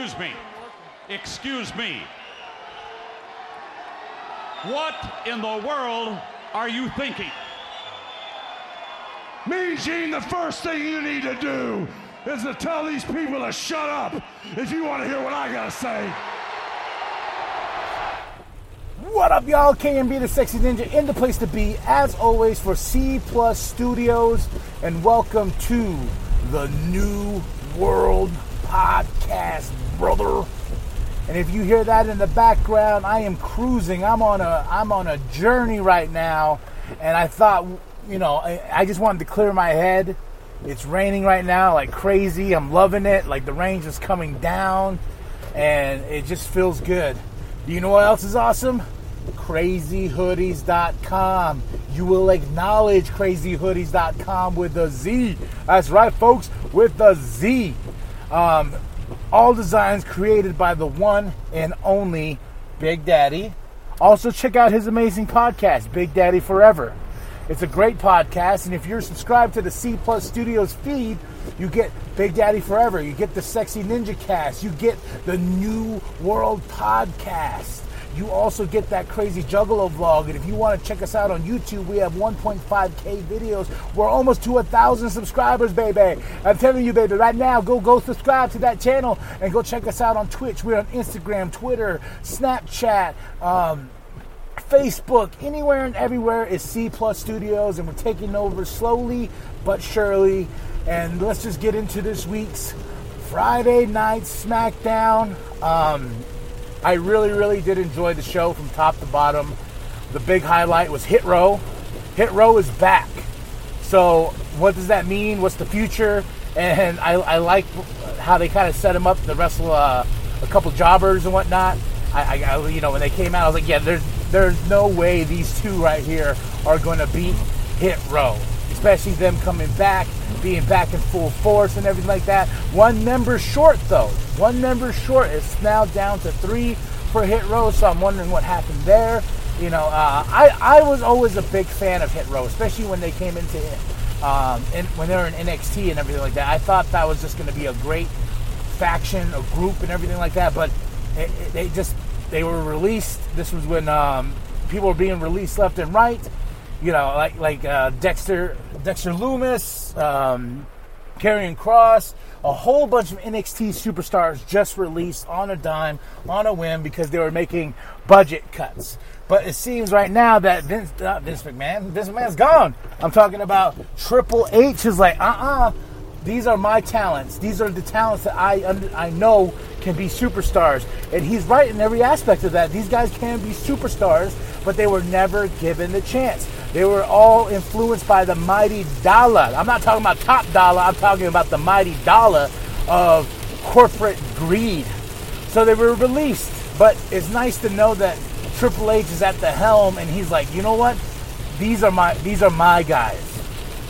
Excuse me. Excuse me. What in the world are you thinking? Me, Gene, the first thing you need to do is to tell these people to shut up if you want to hear what I gotta say. What up, y'all? KMB the Sexy Ninja in the place to be, as always, for C Plus Studios, and welcome to the New World Podcast, brother. And if you hear that in the background, I am cruising. I'm on a I'm on a journey right now, and I thought, you know, I, I just wanted to clear my head. It's raining right now like crazy. I'm loving it. Like the rain just coming down, and it just feels good. Do you know what else is awesome? crazyhoodies.com. You will acknowledge crazyhoodies.com with a Z. That's right, folks, with the Z. Um, all designs created by the one and only Big Daddy. Also, check out his amazing podcast, Big Daddy Forever. It's a great podcast, and if you're subscribed to the C Plus Studios feed, you get Big Daddy Forever, you get the Sexy Ninja Cast, you get the New World Podcast. You also get that crazy Juggalo vlog. And if you want to check us out on YouTube, we have 1.5k videos. We're almost to a thousand subscribers, baby. I'm telling you, baby, right now, go go subscribe to that channel and go check us out on Twitch. We're on Instagram, Twitter, Snapchat. Um, Facebook, anywhere and everywhere is C Plus Studios, and we're taking over slowly but surely. And let's just get into this week's Friday Night SmackDown. Um, I really, really did enjoy the show from top to bottom. The big highlight was Hit Row. Hit Row is back. So, what does that mean? What's the future? And I, I like how they kind of set him up to wrestle uh, a couple jobbers and whatnot. I, I, you know, when they came out, I was like, yeah, there's, there's no way these two right here are going to beat Hit Row, especially them coming back, being back in full force and everything like that. One member short though. One member short. It's now down to three for Hit Row, so I'm wondering what happened there. You know, uh, I I was always a big fan of Hit Row, especially when they came into um, and when they were in NXT and everything like that. I thought that was just going to be a great faction, a group, and everything like that. But it, it, they just they were released. This was when um, people were being released left and right. You know, like like uh, Dexter Dexter Lumis, um, Kross, a whole bunch of NXT superstars just released on a dime, on a whim, because they were making budget cuts. But it seems right now that Vince, uh, Vince McMahon, Vince McMahon's gone. I'm talking about Triple H is like, uh uh these are my talents. These are the talents that I I know can be superstars. And he's right in every aspect of that. These guys can be superstars, but they were never given the chance. They were all influenced by the mighty dollar. I'm not talking about top dollar, I'm talking about the mighty dollar of corporate greed. So they were released. But it's nice to know that Triple H is at the helm and he's like, you know what? These are my these are my guys.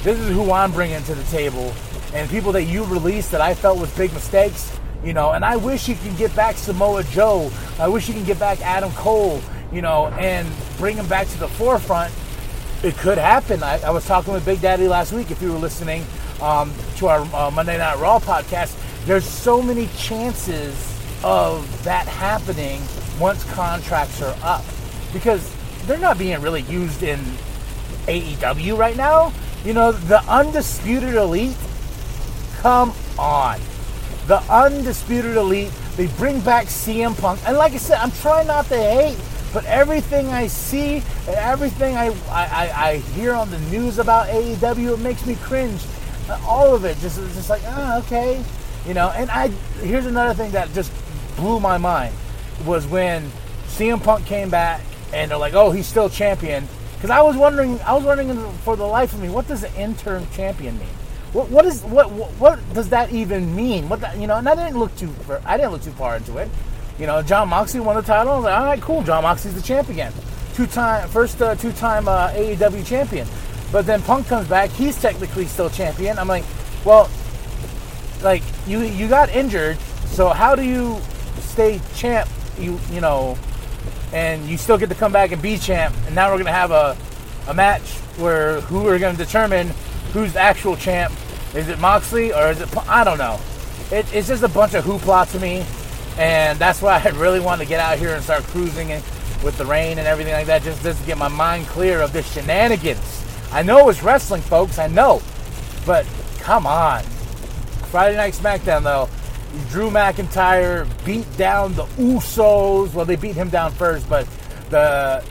This is who I'm bringing to the table and people that you released that I felt was big mistakes, you know, and I wish you can get back Samoa Joe. I wish you can get back Adam Cole, you know, and bring him back to the forefront. It could happen. I, I was talking with Big Daddy last week, if you were listening um, to our uh, Monday Night Raw podcast. There's so many chances of that happening once contracts are up because they're not being really used in AEW right now. You know, the undisputed elite Come on. The undisputed elite, they bring back CM Punk. And like I said, I'm trying not to hate, but everything I see, and everything I, I, I hear on the news about AEW, it makes me cringe. All of it, just, just like, ah, okay. You know, and I here's another thing that just blew my mind was when CM Punk came back and they're like, oh, he's still champion. Because I was wondering, I was wondering for the life of me, what does an interim champion mean? What, what is what, what, what does that even mean? What that, you know? And I didn't look too I didn't look too far into it. You know, Jon Moxley won the title. I was like, all right, cool. Jon Moxley's the champion, two time first uh, two time uh, AEW champion. But then Punk comes back. He's technically still champion. I'm like, well, like you you got injured, so how do you stay champ? You you know, and you still get to come back and be champ. And now we're gonna have a a match where who are to determine who's the actual champ. Is it Moxley or is it? I don't know. It, it's just a bunch of hoopla to me. And that's why I really wanted to get out here and start cruising and with the rain and everything like that, just, just to get my mind clear of this shenanigans. I know it's wrestling, folks. I know, but come on. Friday Night SmackDown, though, Drew McIntyre beat down the Usos. Well, they beat him down first, but the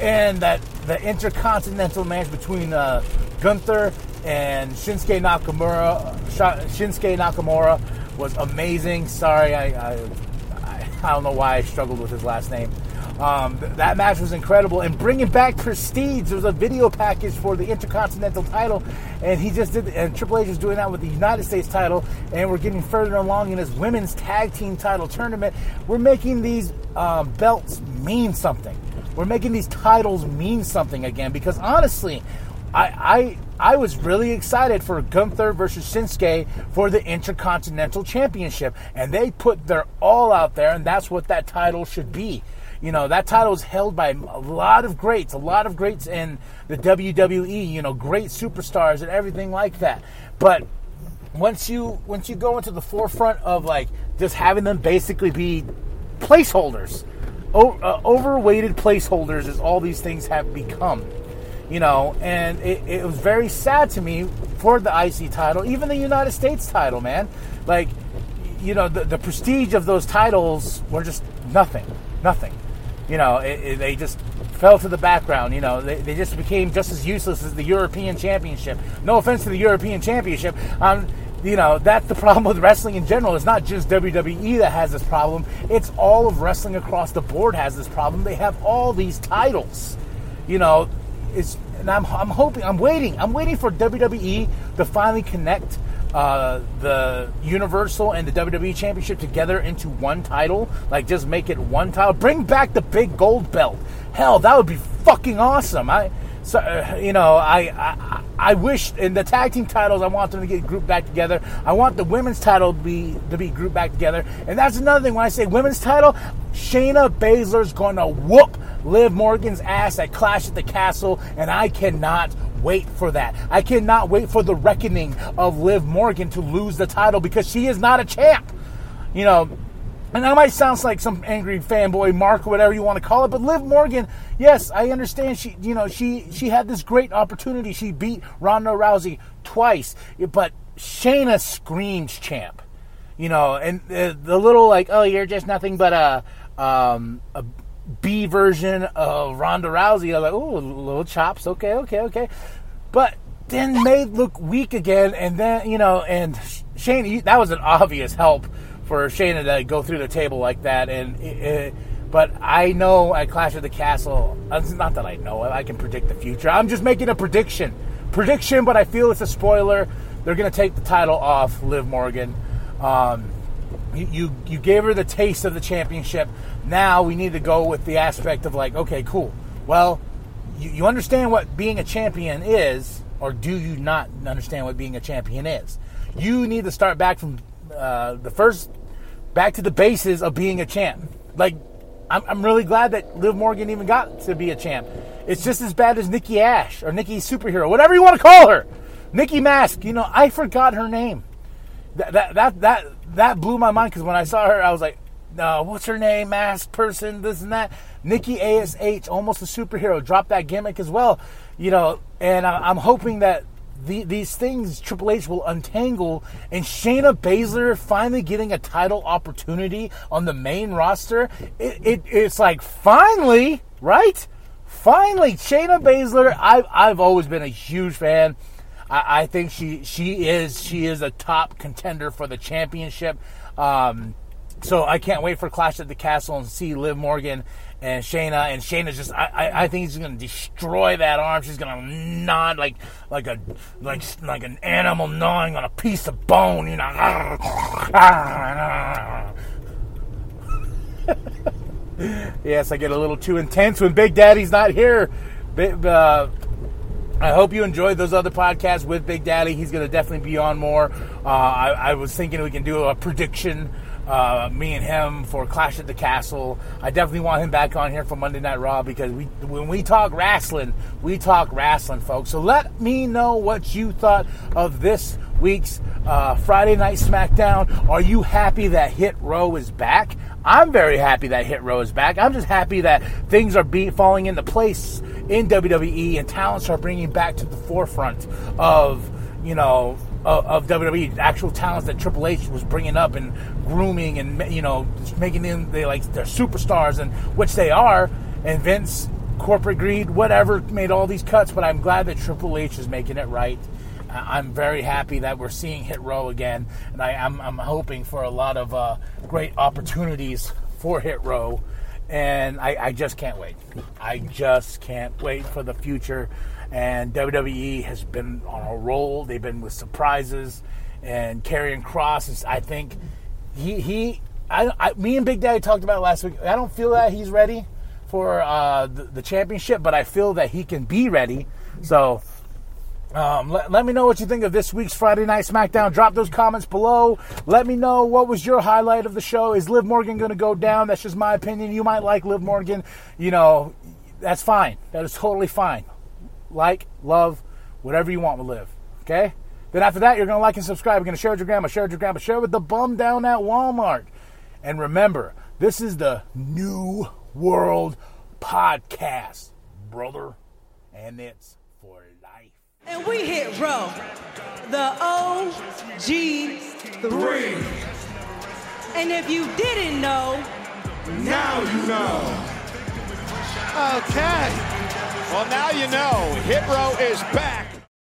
and that the intercontinental match between uh, Gunther and Shinsuke Nakamura. Shinsuke Nakamura was amazing. Sorry, I, I I don't know why I struggled with his last name. Um, that match was incredible. And bringing back Prestige, there was a video package for the Intercontinental title, and he just did. And Triple H is doing that with the United States title, and we're getting further along in his women's tag team title tournament. We're making these um, belts mean something. We're making these titles mean something again because honestly, I, I I was really excited for Gunther versus Shinsuke for the Intercontinental Championship, and they put their all out there, and that's what that title should be. You know, that title is held by a lot of greats, a lot of greats in the WWE, you know, great superstars and everything like that. But once you once you go into the forefront of like just having them basically be placeholders, o- uh, overweighted placeholders is all these things have become. You know, and it, it was very sad to me for the IC title, even the United States title, man. Like, you know, the, the prestige of those titles were just nothing, nothing you know, it, it, they just fell to the background. You know, they, they just became just as useless as the European Championship. No offense to the European Championship. Um, you know, that's the problem with wrestling in general. It's not just WWE that has this problem. It's all of wrestling across the board has this problem. They have all these titles. You know, it's and I'm, I'm hoping, I'm waiting, I'm waiting for WWE to finally connect uh, the Universal and the WWE Championship together into one title. Like, just make it one title. Bring back the big gold belt. Hell, that would be fucking awesome. I, so, uh, you know, I, I, I wish in the tag team titles, I want them to get grouped back together. I want the women's title to be to be grouped back together. And that's another thing. When I say women's title, Shayna Baszler's going to whoop Liv Morgan's ass at Clash at the Castle, and I cannot wait for that. I cannot wait for the reckoning of Liv Morgan to lose the title because she is not a champ. You know, and that might sound like some angry fanboy Mark or whatever you want to call it, but Liv Morgan, yes, I understand she you know, she she had this great opportunity. She beat Ronda Rousey twice, but Shayna screams champ. You know, and the, the little like, oh, you're just nothing but a um, a B version of Ronda Rousey. I'm like, oh, little chops. Okay, okay, okay. But then made look weak again, and then you know, and Shane, that was an obvious help for Shane to go through the table like that, and. It, it, but I know at Clash of the Castle, it's not that I know, I can predict the future. I'm just making a prediction. Prediction, but I feel it's a spoiler. They're going to take the title off Liv Morgan. Um, you, you, gave her the taste of the championship. Now we need to go with the aspect of like, okay, cool. Well, you, you understand what being a champion is, or do you not understand what being a champion is? You need to start back from uh, the first, back to the basis of being a champ. Like, I'm, I'm really glad that Liv Morgan even got to be a champ. It's just as bad as Nikki Ash or Nikki Superhero, whatever you want to call her. Nikki Mask, you know, I forgot her name. That that that that, that blew my mind because when I saw her, I was like, what's her name, mask person, this and that. Nikki ASH, almost a superhero, dropped that gimmick as well, you know. And I, am hoping that the, these things Triple H will untangle, and Shayna Baszler finally getting a title opportunity on the main roster. It, it it's like finally, right? Finally, Shayna Baszler. I've I've always been a huge fan. I, I think she she is she is a top contender for the championship. Um, so I can't wait for Clash at the Castle and see Liv Morgan and Shayna. And Shayna's just, I, I, I think she's gonna destroy that arm. She's gonna nod like, like a, like, like an animal gnawing on a piece of bone. You know. yes, I get a little too intense when Big Daddy's not here. Uh, I hope you enjoyed those other podcasts with Big Daddy. He's going to definitely be on more. Uh, I, I was thinking we can do a prediction uh, me and him for Clash at the Castle. I definitely want him back on here for Monday Night Raw because we, when we talk wrestling, we talk wrestling, folks. So let me know what you thought of this week's uh, Friday Night SmackDown. Are you happy that Hit Row is back? I'm very happy that Hit Row is back. I'm just happy that things are falling into place in WWE and talents are bringing back to the forefront of, you know, of, of WWE, actual talents that Triple H was bringing up and grooming and you know making them they like they're superstars and which they are. And Vince, corporate greed, whatever, made all these cuts. But I'm glad that Triple H is making it right. I'm very happy that we're seeing Hit Row again, and I, am I'm, I'm hoping for a lot of uh, great opportunities for Hit Row, and I, I just can't wait. I just can't wait for the future. And WWE has been on a roll. They've been with surprises, and Karrion Kross is. I think he he. I, I me and Big Daddy talked about last week. I don't feel that he's ready for uh, the, the championship, but I feel that he can be ready. So um, let, let, me know what you think of this week's Friday Night SmackDown. Drop those comments below. Let me know what was your highlight of the show. Is Liv Morgan going to go down? That's just my opinion. You might like Liv Morgan. You know, that's fine. That is totally fine. Like, love, whatever you want with Liv. Okay? Then after that, you're going to like and subscribe. You're going to share with your grandma, share with your grandma, share with the bum down at Walmart. And remember, this is the New World Podcast, brother. And it's and we hit row. The OG3. And if you didn't know, now you know. Okay. Well, now you know. Hit Row is back